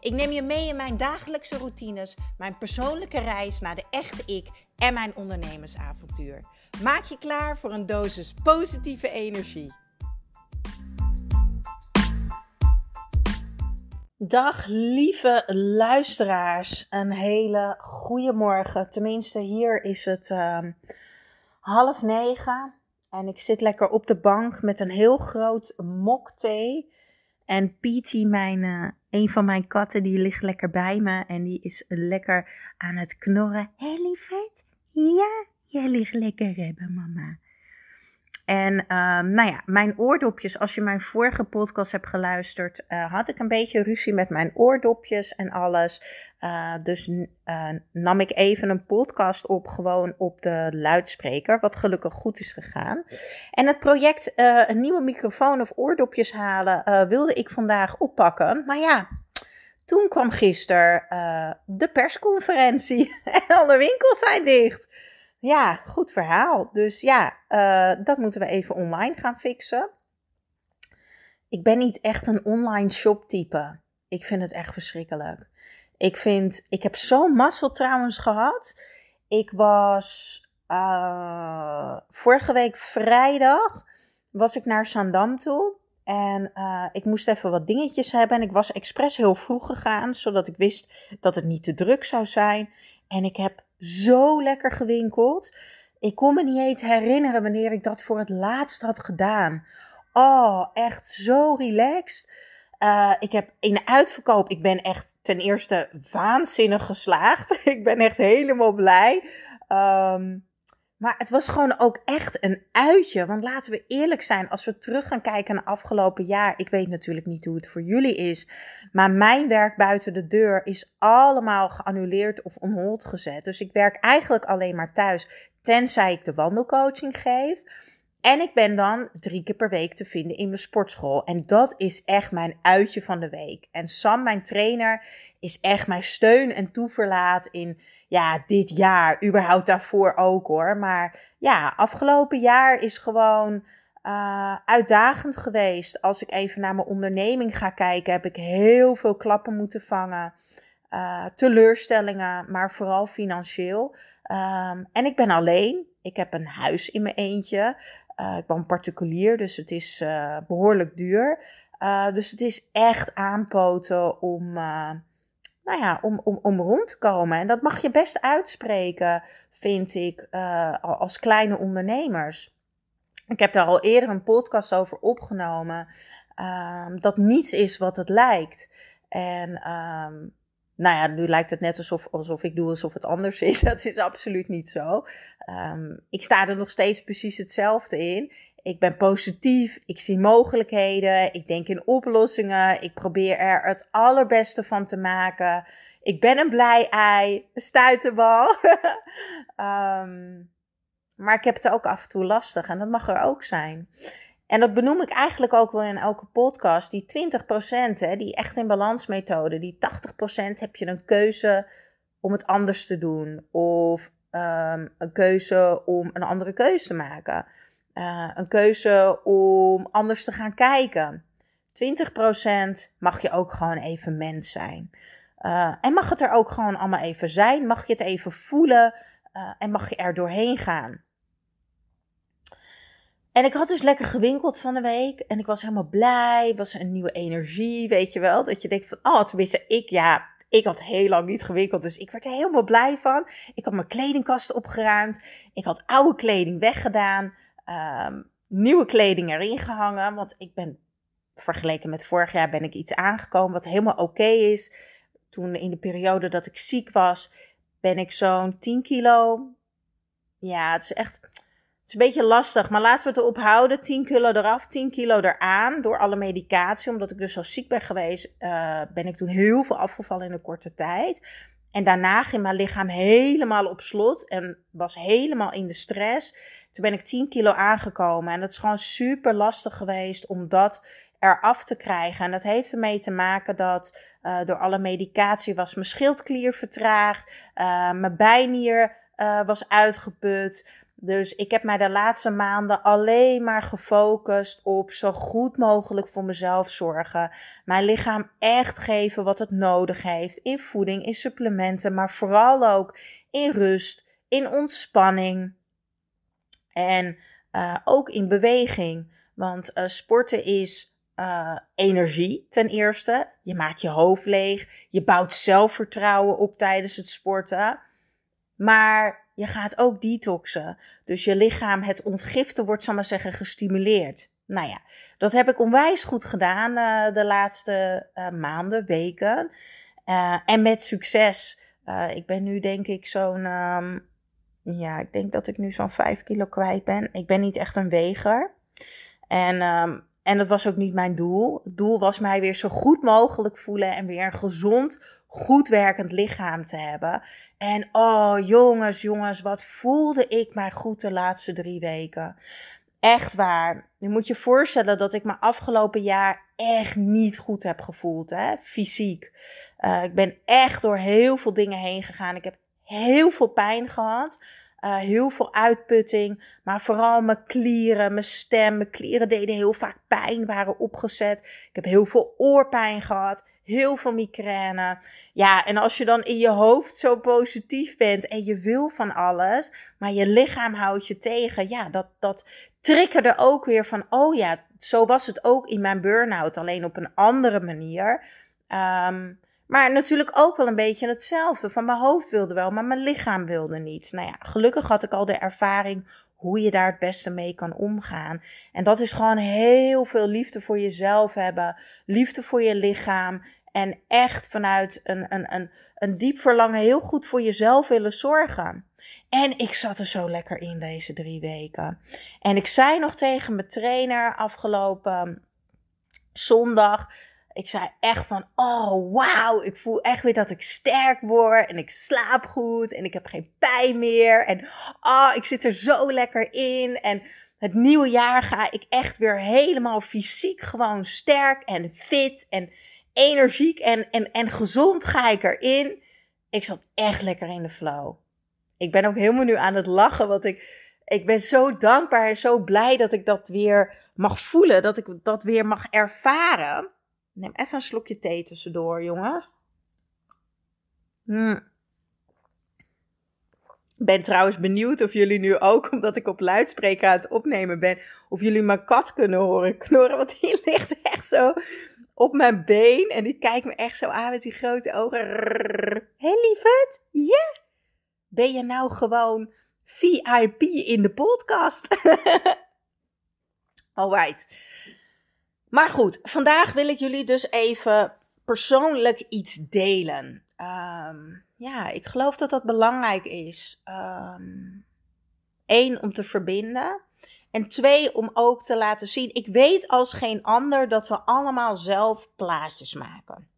Ik neem je mee in mijn dagelijkse routines, mijn persoonlijke reis naar de echte ik en mijn ondernemersavontuur. Maak je klaar voor een dosis positieve energie. Dag lieve luisteraars, een hele goede morgen. Tenminste, hier is het uh, half negen en ik zit lekker op de bank met een heel groot mok thee. En Petey, mijn, uh, een van mijn katten, die ligt lekker bij me en die is lekker aan het knorren. Hé hey, liefheid, ja, jij ligt lekker hebben, mama. En uh, nou ja, mijn oordopjes, als je mijn vorige podcast hebt geluisterd, uh, had ik een beetje ruzie met mijn oordopjes en alles. Uh, dus nam ik even een podcast op, gewoon op de luidspreker, wat gelukkig goed is gegaan. En het project een nieuwe microfoon of oordopjes halen wilde ik vandaag oppakken. Maar ja, toen kwam gisteren de persconferentie en alle winkels zijn dicht. Ja, goed verhaal. Dus ja, uh, dat moeten we even online gaan fixen. Ik ben niet echt een online shoptype. Ik vind het echt verschrikkelijk. Ik vind, ik heb zo'n mazzel trouwens gehad. Ik was uh, vorige week vrijdag was ik naar Sandam toe. En uh, ik moest even wat dingetjes hebben. En ik was expres heel vroeg gegaan, zodat ik wist dat het niet te druk zou zijn. En ik heb zo lekker gewinkeld. Ik kon me niet eens herinneren wanneer ik dat voor het laatst had gedaan. Oh, echt zo relaxed. Uh, ik heb in de uitverkoop, ik ben echt ten eerste waanzinnig geslaagd. ik ben echt helemaal blij. Um, maar het was gewoon ook echt een uitje. Want laten we eerlijk zijn, als we terug gaan kijken naar afgelopen jaar. Ik weet natuurlijk niet hoe het voor jullie is. Maar mijn werk buiten de deur is allemaal geannuleerd of on hold gezet. Dus ik werk eigenlijk alleen maar thuis. Tenzij ik de wandelcoaching geef. En ik ben dan drie keer per week te vinden in mijn sportschool. En dat is echt mijn uitje van de week. En Sam, mijn trainer, is echt mijn steun en toeverlaat in ja, dit jaar. Überhaupt daarvoor ook hoor. Maar ja, afgelopen jaar is gewoon uh, uitdagend geweest. Als ik even naar mijn onderneming ga kijken, heb ik heel veel klappen moeten vangen. Uh, teleurstellingen, maar vooral financieel. Um, en ik ben alleen. Ik heb een huis in mijn eentje. Uh, ik ben particulier, dus het is behoorlijk duur. Dus het is echt aanpoten om, nou ja, om, om, om rond te komen. En dat mag je best uitspreken, vind ik, als kleine ondernemers. Ik heb daar al eerder een podcast over opgenomen. Ehm, dat niets is wat het lijkt. En um, nou ja, nu lijkt het net alsof, alsof ik doe alsof het anders is. Dat is absoluut niet zo. Um, ik sta er nog steeds precies hetzelfde in. Ik ben positief, ik zie mogelijkheden, ik denk in oplossingen, ik probeer er het allerbeste van te maken. Ik ben een blij ei, stuiterbal. um, maar ik heb het ook af en toe lastig en dat mag er ook zijn. En dat benoem ik eigenlijk ook wel in elke podcast. Die 20%, hè, die echt in balans methode, die 80% heb je een keuze om het anders te doen. Of um, een keuze om een andere keuze te maken. Uh, een keuze om anders te gaan kijken. 20% mag je ook gewoon even mens zijn. Uh, en mag het er ook gewoon allemaal even zijn. Mag je het even voelen. Uh, en mag je er doorheen gaan. En ik had dus lekker gewinkeld van de week. En ik was helemaal blij. Was een nieuwe energie, weet je wel. Dat je denkt van, oh, tenminste, ik, ja, ik had heel lang niet gewinkeld. Dus ik werd er helemaal blij van. Ik had mijn kledingkast opgeruimd. Ik had oude kleding weggedaan. Um, nieuwe kleding erin gehangen. Want ik ben, vergeleken met vorig jaar, ben ik iets aangekomen wat helemaal oké is. Toen in de periode dat ik ziek was, ben ik zo'n 10 kilo. Ja, het is echt is een beetje lastig, maar laten we het erop houden. 10 kilo eraf, 10 kilo eraan door alle medicatie. Omdat ik dus zo ziek ben geweest, uh, ben ik toen heel veel afgevallen in een korte tijd. En daarna ging mijn lichaam helemaal op slot en was helemaal in de stress. Toen ben ik 10 kilo aangekomen. En dat is gewoon super lastig geweest om dat eraf te krijgen. En dat heeft ermee te maken dat uh, door alle medicatie was mijn schildklier vertraagd. Uh, mijn bijnier uh, was uitgeput. Dus ik heb mij de laatste maanden alleen maar gefocust op zo goed mogelijk voor mezelf zorgen. Mijn lichaam echt geven wat het nodig heeft. In voeding, in supplementen, maar vooral ook in rust, in ontspanning. En uh, ook in beweging. Want uh, sporten is uh, energie ten eerste. Je maakt je hoofd leeg. Je bouwt zelfvertrouwen op tijdens het sporten. Maar je gaat ook detoxen. Dus je lichaam, het ontgiften wordt, zal maar zeggen, gestimuleerd. Nou ja, dat heb ik onwijs goed gedaan uh, de laatste uh, maanden, weken. Uh, en met succes. ik ben nu denk ik zo'n, um, ja, ik denk dat ik nu zo'n 5 kilo kwijt ben. Ik ben niet echt een weger. En, um, en dat was ook niet mijn doel. Het doel was mij weer zo goed mogelijk voelen en weer een gezond, goed werkend lichaam te hebben. En oh jongens, jongens, wat voelde ik mij goed de laatste drie weken. Echt waar. Je moet je voorstellen dat ik me afgelopen jaar echt niet goed heb gevoeld, hè? fysiek. Uh, ik ben echt door heel veel dingen heen gegaan. Ik heb heel veel pijn gehad. Uh, heel veel uitputting, maar vooral mijn klieren, mijn stem. Mijn klieren deden heel vaak pijn, waren opgezet. Ik heb heel veel oorpijn gehad heel veel migraine. Ja, en als je dan in je hoofd zo positief bent en je wil van alles, maar je lichaam houdt je tegen, ja, dat, dat triggerde ook weer van, oh ja, zo was het ook in mijn burn-out, alleen op een andere manier. Um, maar natuurlijk ook wel een beetje hetzelfde. Van mijn hoofd wilde wel, maar mijn lichaam wilde niet. Nou ja, gelukkig had ik al de ervaring hoe je daar het beste mee kan omgaan. En dat is gewoon heel veel liefde voor jezelf hebben, liefde voor je lichaam en echt vanuit een, een, een, een diep verlangen heel goed voor jezelf willen zorgen. En ik zat er zo lekker in deze drie weken. En ik zei nog tegen mijn trainer afgelopen zondag. Ik zei echt van, oh wauw, ik voel echt weer dat ik sterk word en ik slaap goed en ik heb geen pijn meer. En oh, ik zit er zo lekker in. En het nieuwe jaar ga ik echt weer helemaal fysiek gewoon sterk en fit en energiek en, en, en gezond ga ik erin. Ik zat echt lekker in de flow. Ik ben ook helemaal nu aan het lachen, want ik, ik ben zo dankbaar en zo blij dat ik dat weer mag voelen, dat ik dat weer mag ervaren. Neem even een slokje thee tussendoor, jongens. Hmm. Ben trouwens benieuwd of jullie nu ook, omdat ik op luidspreker aan het opnemen ben, of jullie mijn kat kunnen horen knorren. Want die ligt echt zo op mijn been. En die kijkt me echt zo aan met die grote ogen. Hé hey, lieverd, ja? Ben je nou gewoon VIP in de podcast? Alright. Maar goed, vandaag wil ik jullie dus even persoonlijk iets delen. Um, ja, ik geloof dat dat belangrijk is. Eén, um, om te verbinden. En twee, om ook te laten zien, ik weet als geen ander dat we allemaal zelf plaatjes maken.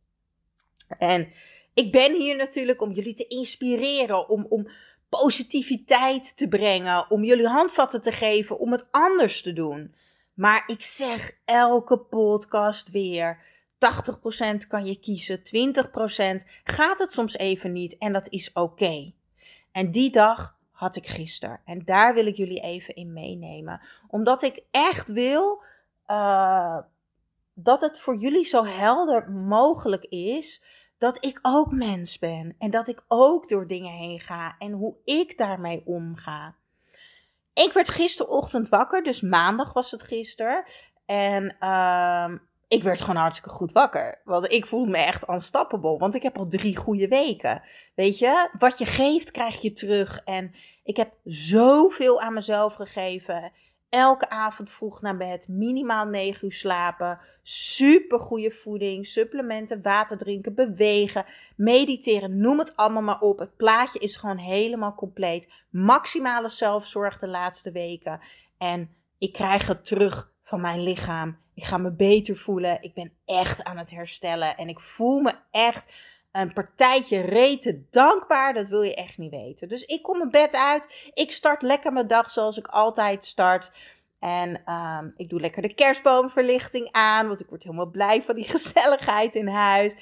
En ik ben hier natuurlijk om jullie te inspireren, om, om positiviteit te brengen, om jullie handvatten te geven om het anders te doen. Maar ik zeg elke podcast weer: 80% kan je kiezen, 20% gaat het soms even niet en dat is oké. En die dag had ik gisteren. En daar wil ik jullie even in meenemen. Omdat ik echt wil uh, dat het voor jullie zo helder mogelijk is dat ik ook mens ben. En dat ik ook door dingen heen ga. En hoe ik daarmee omga. Ik werd gisterochtend wakker, dus maandag was het gisteren. En uh, ik werd gewoon hartstikke goed wakker. Want ik voelde me echt unstoppable. Want ik heb al drie goede weken. Weet je, wat je geeft, krijg je terug. En ik heb zoveel aan mezelf gegeven. Elke avond vroeg naar bed, minimaal 9 uur slapen, super goede voeding, supplementen, water drinken, bewegen, mediteren, noem het allemaal maar op. Het plaatje is gewoon helemaal compleet. Maximale zelfzorg de laatste weken. En ik krijg het terug van mijn lichaam. Ik ga me beter voelen. Ik ben echt aan het herstellen. En ik voel me echt een partijtje reten dankbaar. Dat wil je echt niet weten. Dus ik kom mijn bed uit. Ik start lekker mijn dag zoals ik altijd start. En ehm, ik doe lekker de kerstboomverlichting aan. Want ik word helemaal blij van die gezelligheid in huis.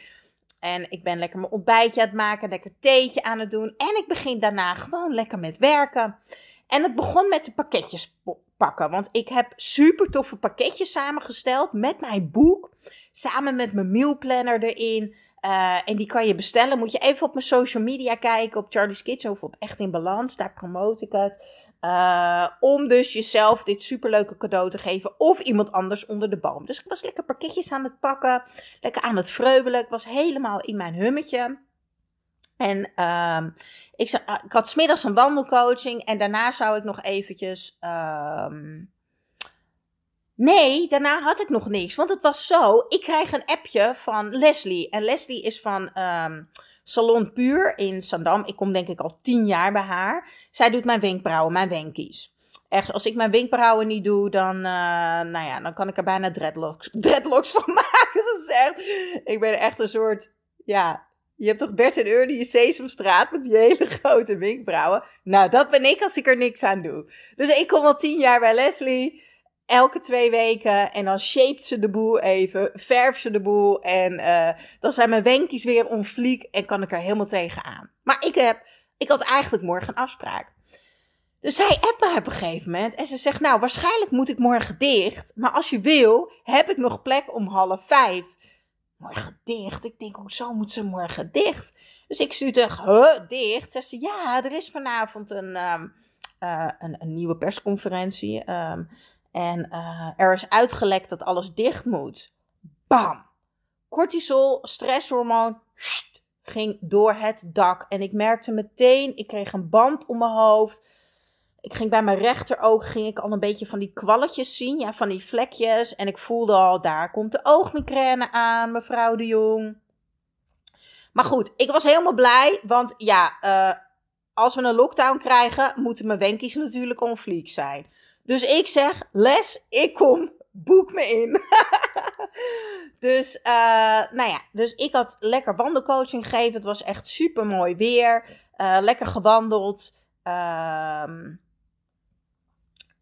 En ik ben lekker mijn ontbijtje aan het maken, lekker theetje aan het doen. En ik begin daarna gewoon lekker met werken. En het begon met de pakketjes pakken. Want ik heb super toffe pakketjes samengesteld met mijn boek. Samen met mijn mealplanner erin. Uh, en die kan je bestellen. Moet je even op mijn social media kijken. Op Charlie's Kitchen of op Echt in Balans. Daar promote ik het. Uh, om dus jezelf dit superleuke cadeau te geven. Of iemand anders onder de boom. Dus ik was lekker pakketjes aan het pakken. Lekker aan het vreubelen. Ik was helemaal in mijn hummetje. En uh, ik, ik, had smiddags een wandelcoaching. En daarna zou ik nog eventjes. Uh, nee, daarna had ik nog niks. Want het was zo. Ik krijg een appje van Leslie. En Leslie is van. Um, Salon Puur in Sandam. Ik kom denk ik al tien jaar bij haar. Zij doet mijn wenkbrauwen, mijn wenkies. Echt, als ik mijn wenkbrauwen niet doe, dan, uh, nou ja, dan kan ik er bijna dreadlocks, dreadlocks van maken. Dat is ik ben echt een soort, ja, je hebt toch Bert en Ernie in Sesamstraat met die hele grote wenkbrauwen? Nou, dat ben ik als ik er niks aan doe. Dus ik kom al tien jaar bij Leslie elke twee weken. En dan shaped ze de boel even, verft ze de boel. En uh, dan zijn mijn wenkjes weer onfliek en kan ik er helemaal tegenaan. Maar ik, heb, ik had eigenlijk morgen een afspraak. Dus zij appt me op een gegeven moment en ze zegt, nou, waarschijnlijk moet ik morgen dicht. Maar als je wil, heb ik nog plek om half vijf. Morgen dicht? Ik denk, hoezo moet ze morgen dicht? Dus ik stuur terug, dicht? Zegt ze, ja, er is vanavond een, um, uh, een, een, nieuwe persconferentie. Um, en uh, er is uitgelekt dat alles dicht moet. Bam! Cortisol, stresshormoon, ging door het dak. En ik merkte meteen, ik kreeg een band om mijn hoofd. Ik ging bij mijn rechteroog, ging ik al een beetje van die kwalletjes zien. Ja, van die vlekjes. En ik voelde al, daar komt de oogmigraine aan, mevrouw de Jong. Maar goed, ik was helemaal blij. Want ja, uh, als we een lockdown krijgen, moeten mijn wenkies natuurlijk on fleek zijn. Dus ik zeg, Les, ik kom, boek me in. dus, uh, nou ja, dus ik had lekker wandelcoaching gegeven. Het was echt super mooi weer. Uh, lekker gewandeld. Uh,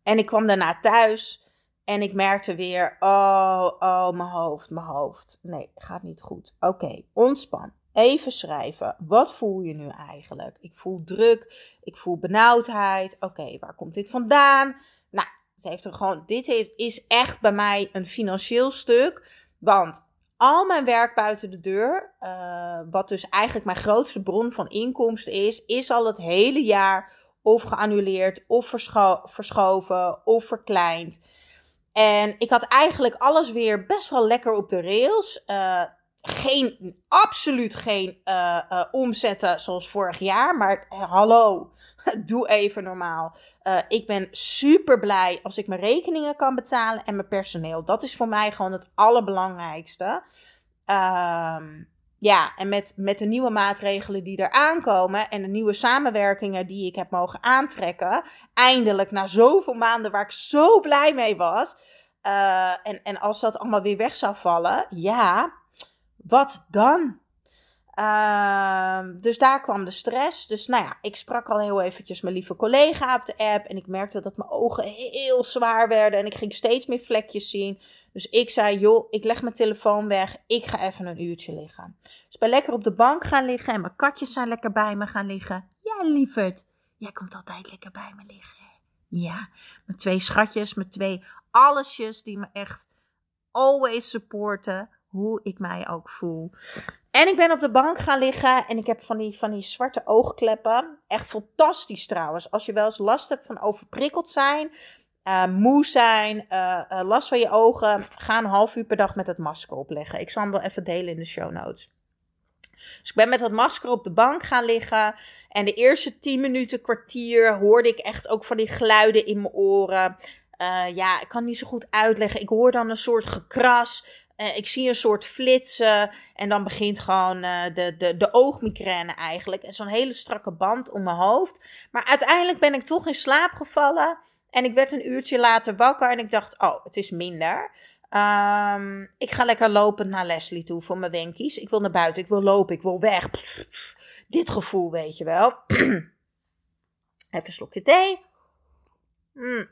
en ik kwam daarna thuis. En ik merkte weer, oh, oh, mijn hoofd, mijn hoofd. Nee, gaat niet goed. Oké, ontspan. Even schrijven. Wat voel je nu eigenlijk? Ik voel druk. Ik voel benauwdheid. Oké, waar komt dit vandaan? Nou, het heeft er gewoon, dit heeft, is echt bij mij een financieel stuk. Want al mijn werk buiten de deur, uh, wat dus eigenlijk mijn grootste bron van inkomsten is, is al het hele jaar of geannuleerd, of verscho verschoven, of verkleind. En ik had eigenlijk alles weer best wel lekker op de rails. Uh, geen, absoluut geen uh, uh, omzetten zoals vorig jaar. Maar hallo, doe even normaal. Ik ben super blij als ik mijn rekeningen kan betalen en mijn personeel. Dat is voor mij gewoon het allerbelangrijkste. Uh, ja, en met, met de nieuwe maatregelen die er aankomen en de nieuwe samenwerkingen die ik heb mogen aantrekken, eindelijk na zoveel maanden waar ik zo blij mee was. Uh, en, en als dat allemaal weer weg zou vallen, ja, wat dan? Uh, dus daar kwam de stress. Dus nou ja, ik sprak al heel eventjes mijn lieve collega op de app. En ik merkte dat mijn ogen heel zwaar werden. En ik ging steeds meer vlekjes zien. Dus ik zei, joh, ik leg mijn telefoon weg. Ik ga even een uurtje liggen. Dus ik ben lekker op de bank gaan liggen. En mijn katjes zijn lekker bij me gaan liggen. Ja, lieverd. Jij komt altijd lekker bij me liggen. Ja, mijn twee schatjes, mijn twee allesjes die me echt always supporten hoe ik mij ook voel. En ik ben op de bank gaan liggen en ik heb van die, van die zwarte oogkleppen. Echt fantastisch trouwens. Als je wel eens last hebt van overprikkeld zijn, uh, moe zijn, uh, uh, last van je ogen, ga een half uur per dag met het masker opleggen. Ik zal hem wel even delen in de show notes. Dus ik ben met dat masker op de bank gaan liggen. En de eerste 10 minuten, kwartier, hoorde ik echt ook van die geluiden in mijn oren. ja, ik kan niet zo goed uitleggen. Ik hoor dan een soort gekras. Ik zie een soort flitsen en dan begint gewoon de, de, de oogmigraine eigenlijk. En zo'n hele strakke band om mijn hoofd. Maar uiteindelijk ben ik toch in slaap gevallen. En ik werd een uurtje later wakker en ik dacht, oh, het is minder. Ehm, ik ga lekker lopen naar Leslie toe voor mijn wenkies. Ik wil naar buiten, ik wil lopen, ik wil weg. Dit gevoel, weet je wel. Even een slokje thee. Mm.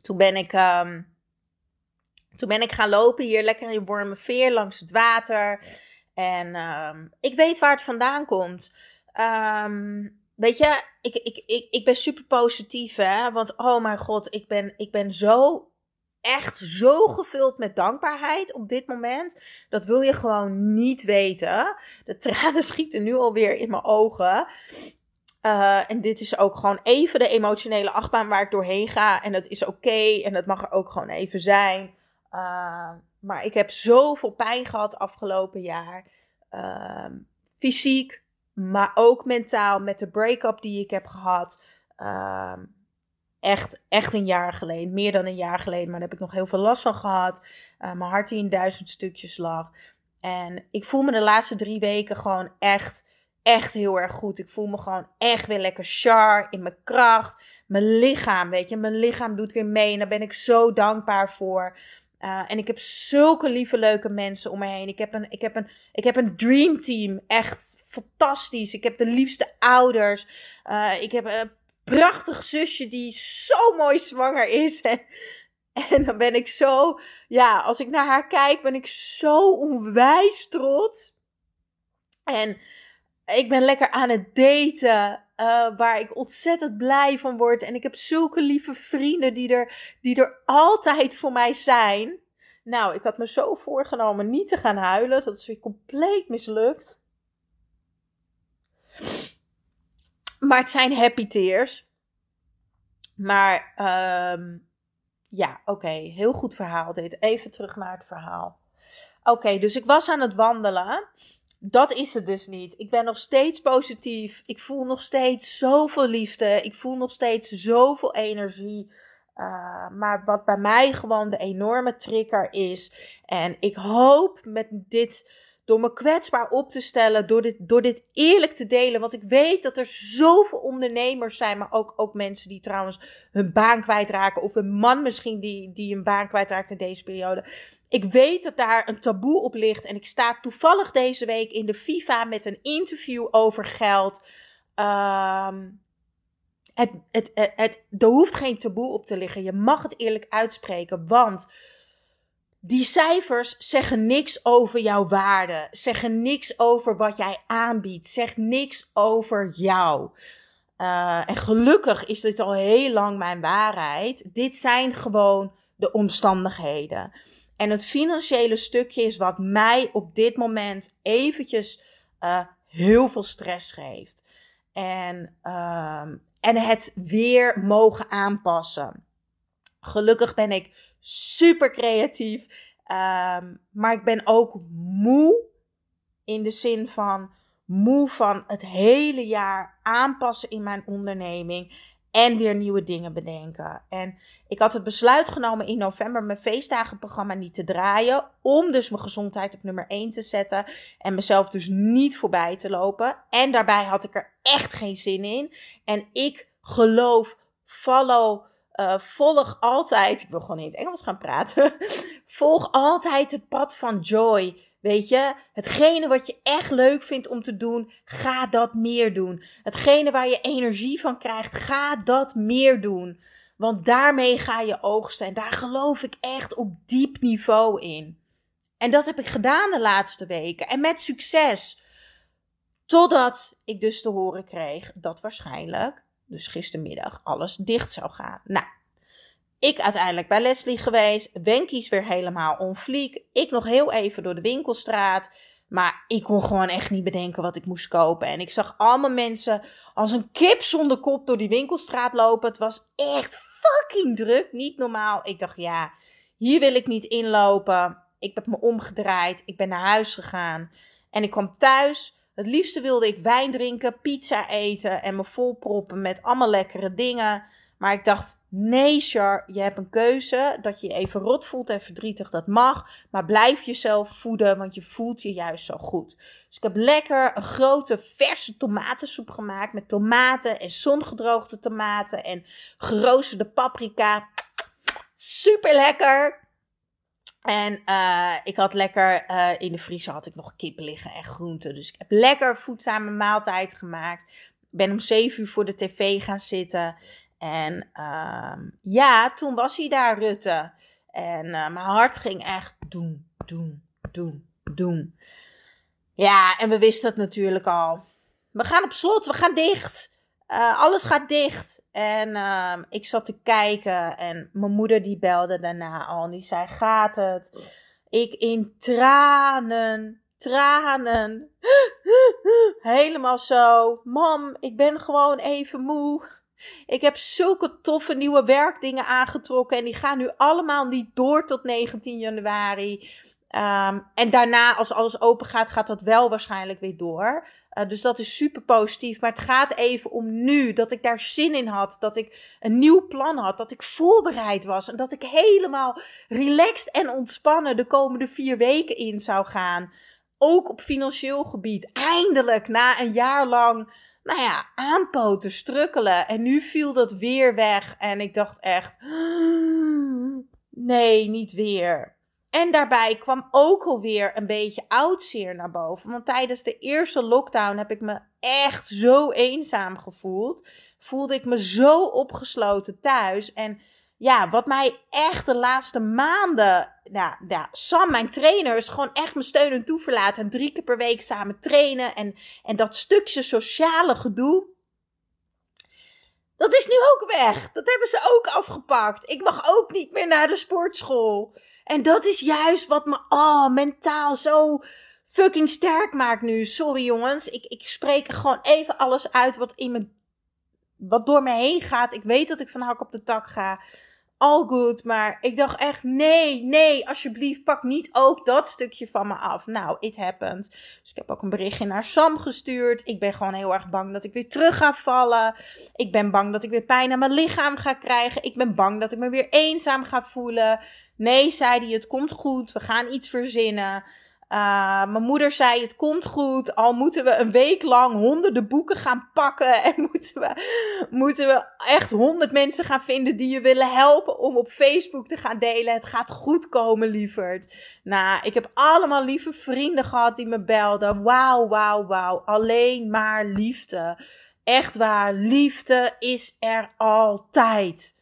Toen ben ik, ehm, toen ben ik gaan lopen hier lekker in warme veer langs het water. En ehm, ik weet waar het vandaan komt. Um, weet je, ik, ik, ik, ik ben super positief, hè. Want, oh mijn god, ik ben, ik ben zo, echt zo gevuld met dankbaarheid op dit moment. Dat wil je gewoon niet weten. De tranen schieten nu alweer in mijn ogen. Uh, en dit is ook gewoon even de emotionele achtbaan waar ik doorheen ga. En dat is oké. en dat mag er ook gewoon even zijn. Uh, maar ik heb zoveel pijn gehad afgelopen jaar. Uh, fysiek, maar ook mentaal met de break-up die ik heb gehad. Ehm, echt, echt een jaar geleden. Meer dan een jaar geleden. Maar daar heb ik nog heel veel last van gehad. Uh, mijn hart die in duizend stukjes lag. En ik voel me de laatste drie weken gewoon echt, echt heel erg goed. Ik voel me gewoon echt weer lekker char in mijn kracht. Mijn lichaam, weet je. Mijn lichaam doet weer mee. En daar ben ik zo dankbaar voor. Uh, en ik heb zulke lieve, leuke mensen om me heen. Ik heb een, ik heb een, ik heb een dream team. Echt fantastisch. Ik heb de liefste ouders. Uh, ik heb een prachtig zusje die zo mooi zwanger is. En dan ben ik zo, ja, als ik naar haar kijk, ben ik zo onwijs trots. En ik ben lekker aan het daten. Uh, waar ik ontzettend blij van word. En ik heb zulke lieve vrienden die er, die er altijd voor mij zijn. Nou, ik had me zo voorgenomen niet te gaan huilen. Dat is weer compleet mislukt. Maar het zijn happy tears. Maar um, ja, oké. Heel goed verhaal dit. Even terug naar het verhaal. Oké, dus ik was aan het wandelen dat is het dus niet. Ik ben nog steeds positief. Ik voel nog steeds zoveel liefde. Ik voel nog steeds zoveel energie. Uh, maar wat bij mij gewoon de enorme trigger is. En ik hoop met dit door me kwetsbaar op te stellen, door dit, door dit eerlijk te delen. Want ik weet dat er zoveel ondernemers zijn, maar ook, ook mensen die trouwens hun baan kwijtraken. Of een man misschien die, die een baan kwijtraakt in deze periode. Ik weet dat daar een taboe op ligt. En ik sta toevallig deze week in de FIFA met een interview over geld. Het, het, het, het, er hoeft geen taboe op te liggen. Je mag het eerlijk uitspreken. Want die cijfers zeggen niks over jouw waarde, zeggen niks over wat jij aanbiedt, zegt niks over jou. Uh, en gelukkig is dit al heel lang mijn waarheid. Dit zijn gewoon de omstandigheden. En het financiële stukje is wat mij op dit moment eventjes uh, heel veel stress geeft. En, uh, en het weer mogen aanpassen. Gelukkig ben ik super creatief. Um, maar ik ben ook moe in de zin van moe van het hele jaar aanpassen in mijn onderneming en weer nieuwe dingen bedenken. En ik had het besluit genomen in november mijn feestdagenprogramma niet te draaien. Om dus mijn gezondheid op nummer 1 te zetten. En mezelf dus niet voorbij te lopen. En daarbij had ik er echt geen zin in. En ik geloof, follow uh, volg altijd, ik wil gewoon in het Engels gaan praten. volg altijd het pad van joy. Weet je, hetgene wat je echt leuk vindt om te doen, ga dat meer doen. Hetgene waar je energie van krijgt, ga dat meer doen. Want daarmee ga je oogsten. En daar geloof ik echt op diep niveau in. En dat heb ik gedaan de laatste weken. En met succes. Totdat ik dus te horen kreeg dat waarschijnlijk dus gistermiddag, alles dicht zou gaan. Nou, ik uiteindelijk bij Leslie geweest. Wenkies weer helemaal on fleek. Ik nog heel even door de winkelstraat. Maar ik kon gewoon echt niet bedenken wat ik moest kopen. En ik zag allemaal mensen als een kip zonder kop door die winkelstraat lopen. Het was echt fucking druk. Niet normaal. Ik dacht, ja, hier wil ik niet inlopen. Ik heb me omgedraaid. Ik ben naar huis gegaan. En ik kwam thuis. Het liefste wilde ik wijn drinken, pizza eten en me volproppen met allemaal lekkere dingen. Maar ik dacht, nee Char, je hebt een keuze. Dat je je even rot voelt en verdrietig, dat mag. Maar blijf jezelf voeden, want je voelt je juist zo goed. Dus ik heb lekker een grote verse tomatensoep gemaakt. Met tomaten en zongedroogde tomaten en geroosterde paprika. Super lekker. En uh, ik had lekker, uh, in de vriezer had ik nog kip liggen en groenten. Dus ik heb lekker voedzame maaltijd gemaakt. Ben om zeven uur voor de tv gaan zitten. En uh, ja, toen was hij daar, Rutte. En uh, mijn hart ging echt doen, doen, doen, doen. Ja, en we wisten het natuurlijk al. We gaan op slot, we gaan dicht. Uh, alles gaat dicht. En uh, ik zat te kijken en mijn moeder die belde daarna al. En die zei, gaat het? Ik in tranen, tranen. Helemaal zo. Mam, ik ben gewoon even moe. Ik heb zulke toffe nieuwe werkdingen aangetrokken. En die gaan nu allemaal niet door tot 19 januari. Um, en daarna, als alles open gaat, gaat dat wel waarschijnlijk weer door. Uh, dus dat is super positief. Maar het gaat even om nu. Dat ik daar zin in had. Dat ik een nieuw plan had. Dat ik voorbereid was. En dat ik helemaal relaxed en ontspannen de komende vier weken in zou gaan. Ook op financieel gebied. Eindelijk, na een jaar lang, nou ja, aanpoten, strukkelen. En nu viel dat weer weg. En ik dacht echt, nee, niet weer. En daarbij kwam ook alweer een beetje oudzeer naar boven. Want tijdens de eerste lockdown heb ik me echt zo eenzaam gevoeld. Voelde ik me zo opgesloten thuis. En ja, wat mij echt de laatste maanden. Nou, ja, Sam, mijn trainer, is gewoon echt mijn steun en toeverlaat. En drie keer per week samen trainen. En, en dat stukje sociale gedoe. Dat is nu ook weg. Dat hebben ze ook afgepakt. Ik mag ook niet meer naar de sportschool. En dat is juist wat me oh, mentaal zo fucking sterk maakt nu. Sorry jongens, ik, ik spreek gewoon even alles uit wat, in me, wat door me heen gaat. Ik weet dat ik van hak op de tak ga. All good, maar ik dacht echt, nee, nee, alsjeblieft, pak niet ook dat stukje van me af. Nou, it happened. Dus ik heb ook een berichtje naar Sam gestuurd. Ik ben gewoon heel erg bang dat ik weer terug ga vallen. Ik ben bang dat ik weer pijn aan mijn lichaam ga krijgen. Ik ben bang dat ik me weer eenzaam ga voelen. Nee, zei hij, het komt goed. We gaan iets verzinnen. Uh, mijn moeder zei: Het komt goed. Al moeten we een week lang honderden boeken gaan pakken. En moeten we, moeten we echt honderd mensen gaan vinden die je willen helpen om op Facebook te gaan delen. Het gaat goed komen, lieverd. Nou, ik heb allemaal lieve vrienden gehad die me belden. Wauw, wauw, wauw. Alleen maar liefde. Echt waar, liefde is er altijd.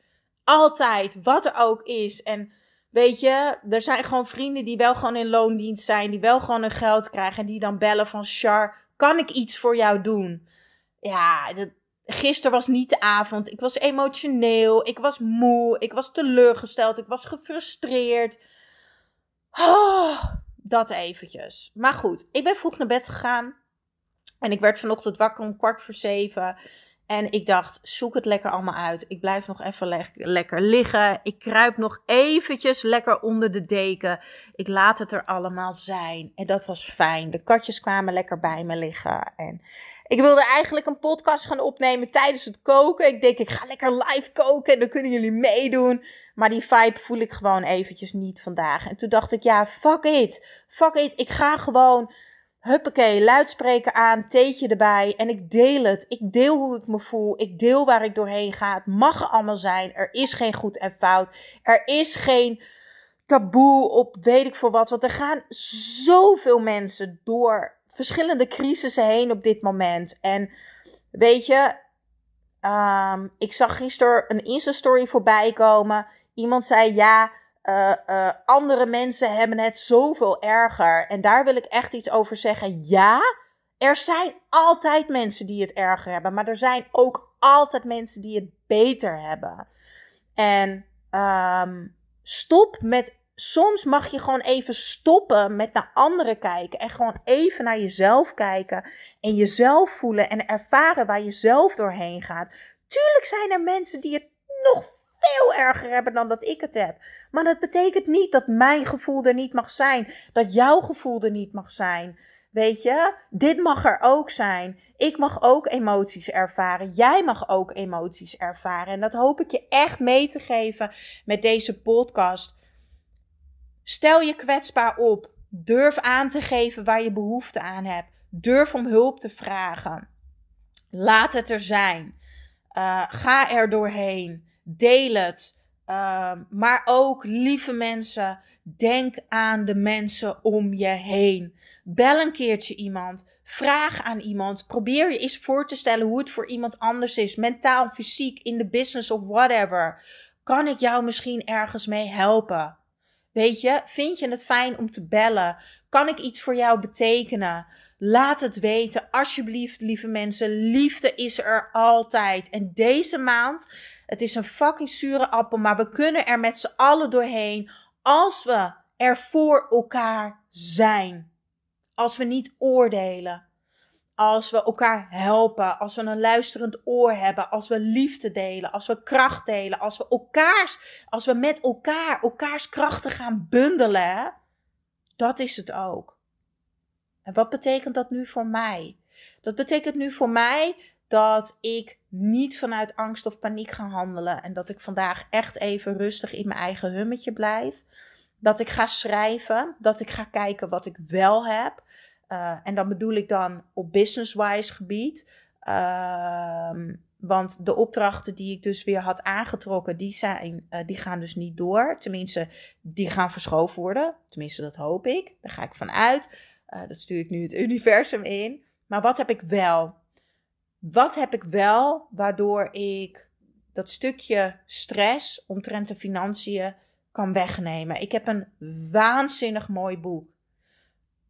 Altijd, wat er ook is. En Weet je, er zijn gewoon vrienden die wel gewoon in loondienst zijn, die wel gewoon hun geld krijgen en die dan bellen van Char, kan ik iets voor jou doen? Ja, dat, gisteren was niet de avond. Ik was emotioneel, ik was moe, ik was teleurgesteld, ik was gefrustreerd. Oh, dat eventjes. Maar goed, ik ben vroeg naar bed gegaan. En ik werd vanochtend wakker om kwart voor zeven. En ik dacht, zoek het lekker allemaal uit. Ik blijf nog even le lekker liggen. Ik kruip nog eventjes lekker onder de deken. Ik laat het er allemaal zijn. En dat was fijn. De katjes kwamen lekker bij me liggen. En ik wilde eigenlijk een podcast gaan opnemen tijdens het koken. Ik denk, ik ga lekker live koken en dan kunnen jullie meedoen. Maar die vibe voel ik gewoon eventjes niet vandaag. En toen dacht ik, ja, fuck it. Fuck it. Ik ga gewoon Huppakee, luidspreker aan, theetje erbij en ik deel het. Ik deel hoe ik me voel. Ik deel waar ik doorheen ga. Het mag er allemaal zijn. Er is geen goed en fout. Er is geen taboe op weet ik voor wat. Want er gaan zoveel mensen door verschillende crisissen heen op dit moment. En weet je, um, ik zag gisteren een Insta-story voorbij komen. Iemand zei ja uh, andere mensen hebben het zoveel erger. En daar wil ik echt iets over zeggen. Ja, er zijn altijd mensen die het erger hebben. Maar er zijn ook altijd mensen die het beter hebben. En um, stop met. Soms mag je gewoon even stoppen met naar anderen kijken. En gewoon even naar jezelf kijken. En jezelf voelen en ervaren waar je zelf doorheen gaat. Tuurlijk zijn er mensen die het nog veel erger hebben dan dat ik het heb. Maar dat betekent niet dat mijn gevoel er niet mag zijn. Dat jouw gevoel er niet mag zijn. Weet je, dit mag er ook zijn. Ik mag ook emoties ervaren. Jij mag ook emoties ervaren. En dat hoop ik je echt mee te geven met deze podcast. Stel je kwetsbaar op. Durf aan te geven waar je behoefte aan hebt. Durf om hulp te vragen. Laat het er zijn. Uh, ga er doorheen. Deel het. Uh, maar ook, lieve mensen, denk aan de mensen om je heen. Bel een keertje iemand. Vraag aan iemand. Probeer je eens voor te stellen hoe het voor iemand anders is. Mentaal, fysiek, in de business of whatever. Kan ik jou misschien ergens mee helpen? Weet je, vind je het fijn om te bellen? Kan ik iets voor jou betekenen? Laat het weten, alsjeblieft, lieve mensen. Liefde is er altijd. En deze maand, het is een fucking zure appel, maar we kunnen er met z'n allen doorheen als we er voor elkaar zijn. Als we niet oordelen. Als we elkaar helpen. Als we een luisterend oor hebben. Als we liefde delen. Als we kracht delen. Als we elkaars, als we met elkaar elkaars krachten gaan bundelen. Dat is het ook. En wat betekent dat nu voor mij? Dat betekent nu voor mij dat ik niet vanuit angst of paniek ga handelen. En dat ik vandaag echt even rustig in mijn eigen hummetje blijf. Dat ik ga schrijven. Dat ik ga kijken wat ik wel heb. Uh, en dan bedoel ik dan op business-wise gebied. Uh, want de opdrachten die ik dus weer had aangetrokken, die, zijn, uh, die gaan dus niet door. Tenminste, die gaan verschoven worden. Tenminste, dat hoop ik. Daar ga ik van uit. Uh, dat stuur ik nu het universum in. Maar wat heb ik wel? Wat heb ik wel waardoor ik dat stukje stress omtrent de financiën kan wegnemen? Ik heb een waanzinnig mooi boek.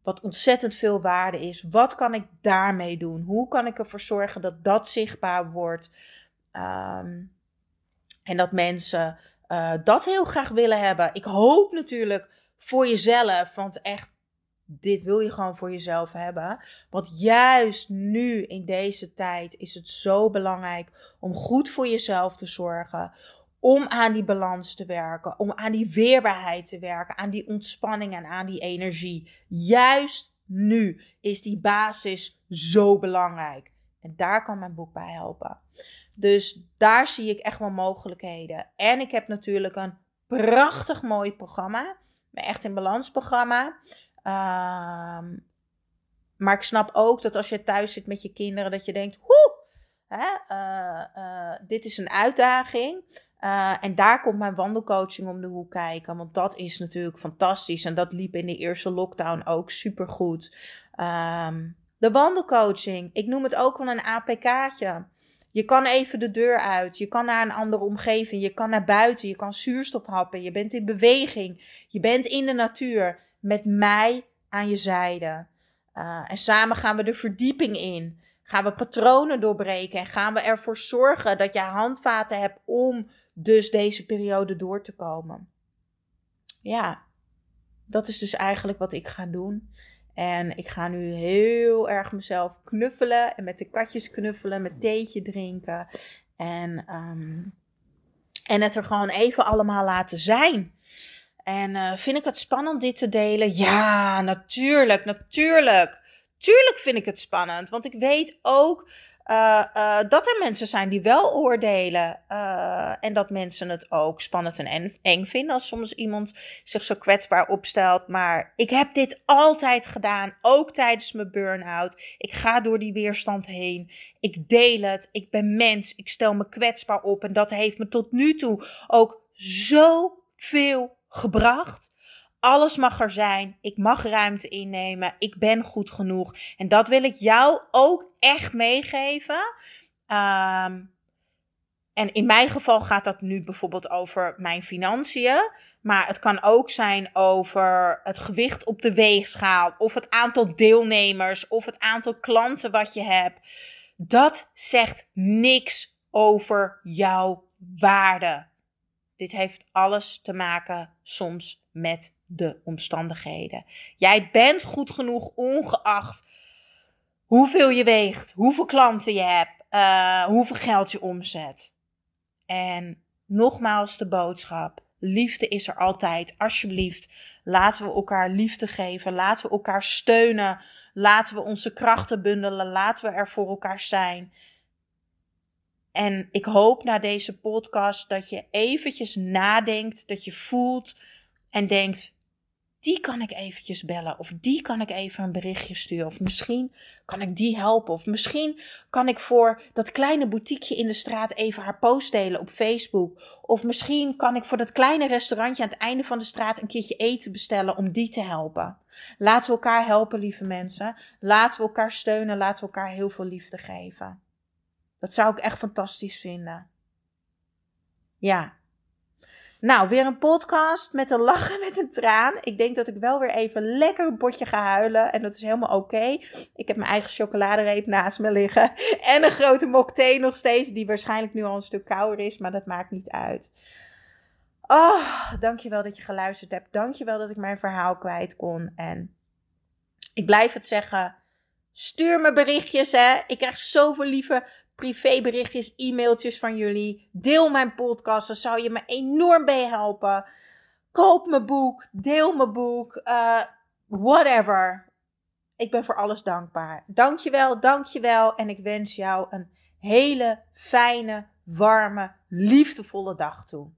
Wat ontzettend veel waarde is. Wat kan ik daarmee doen? Hoe kan ik ervoor zorgen dat dat zichtbaar wordt? Um, en dat mensen uh, dat heel graag willen hebben. Ik hoop natuurlijk voor jezelf. Want echt, dit wil je gewoon voor jezelf hebben. Want juist nu in deze tijd is het zo belangrijk om goed voor jezelf te zorgen om aan die balans te werken, om aan die weerbaarheid te werken, aan die ontspanning en aan die energie. Juist nu is die basis zo belangrijk. En daar kan mijn boek bij helpen. Dus daar zie ik echt wel mogelijkheden. En ik heb natuurlijk een prachtig mooi programma. Mijn Echt in Balans programma. Um, maar ik snap ook dat als je thuis zit met je kinderen, dat je denkt: hoe, uh, dit is een uitdaging. Uh, en daar komt mijn wandelcoaching om de hoek kijken. Want dat is natuurlijk fantastisch. En dat liep in de eerste lockdown ook super goed. Um, de wandelcoaching. Ik noem het ook wel een APK'tje. Je kan even de deur uit. Je kan naar een andere omgeving. Je kan naar buiten. Je kan zuurstof happen. Je bent in beweging. Je bent in de natuur. Met mij aan je zijde. Uh, en samen gaan we de verdieping in. Gaan we patronen doorbreken. En gaan we ervoor zorgen dat je handvaten hebt om dus deze periode door te komen. Ja, dat is dus eigenlijk wat ik ga doen. En ik ga nu heel erg mezelf knuffelen en met de katjes knuffelen, met theetje drinken. En, um, en het er gewoon even allemaal laten zijn. En uh, vind ik het spannend dit te delen? Ja, natuurlijk, natuurlijk. Tuurlijk vind ik het spannend, want ik weet ook uh, uh, dat er mensen zijn die wel oordelen. En dat mensen het ook spannend en eng vinden als soms iemand zich zo kwetsbaar opstelt. Maar ik heb dit altijd gedaan, ook tijdens mijn burn-out. Ik ga door die weerstand heen. Ik deel het. Ik ben mens. Ik stel me kwetsbaar op. En dat heeft me tot nu toe ook zoveel gebracht. Alles mag er zijn. Ik mag ruimte innemen. Ik ben goed genoeg. En dat wil ik jou ook echt meegeven. Um, en in mijn geval gaat dat nu bijvoorbeeld over mijn financiën. Maar het kan ook zijn over het gewicht op de weegschaal. Of het aantal deelnemers. Of het aantal klanten wat je hebt. Dat zegt niks over jouw waarde. Dit heeft alles te maken soms met de omstandigheden. Jij bent goed genoeg ongeacht hoeveel je weegt, hoeveel klanten je hebt, uh, hoeveel geld je omzet. En nogmaals de boodschap: liefde is er altijd. Alsjeblieft, Laten we elkaar liefde geven. Laten we elkaar steunen. Laten we onze krachten bundelen. Laten we er voor elkaar zijn. En ik hoop na deze podcast dat je eventjes nadenkt, dat je voelt en denkt: die kan ik eventjes bellen. Of die kan ik even een berichtje sturen. Of misschien kan ik die helpen. Of misschien kan ik voor dat kleine boutiqueje in de straat even haar post delen op Facebook. Of misschien kan ik voor dat kleine restaurantje aan het einde van de straat een keertje eten bestellen om die te helpen. Laten we elkaar helpen, lieve mensen. Laten we elkaar steunen. Laten we elkaar heel veel liefde geven. Dat zou ik echt fantastisch vinden. Ja, nou, weer een podcast met een lach en met een traan. Ik denk dat ik wel weer even lekker een potje ga huilen. En dat is helemaal oké. Ik heb mijn eigen chocoladereep naast me liggen. En een grote mok thee nog steeds. Die waarschijnlijk nu al een stuk kouder is. Maar dat maakt niet uit. Oh, dankjewel dat je geluisterd hebt. Dankjewel dat ik mijn verhaal kwijt kon. En ik blijf het zeggen. Stuur me berichtjes, hè. Ik krijg zoveel lieve privéberichtjes, e-mailtjes van jullie. Deel mijn podcast, dan zou je me enorm bij helpen. Koop mijn boek, deel mijn boek, uh, whatever. Ik ben voor alles dankbaar. Dankjewel, dankjewel. En ik wens jou een hele fijne, warme, liefdevolle dag toe.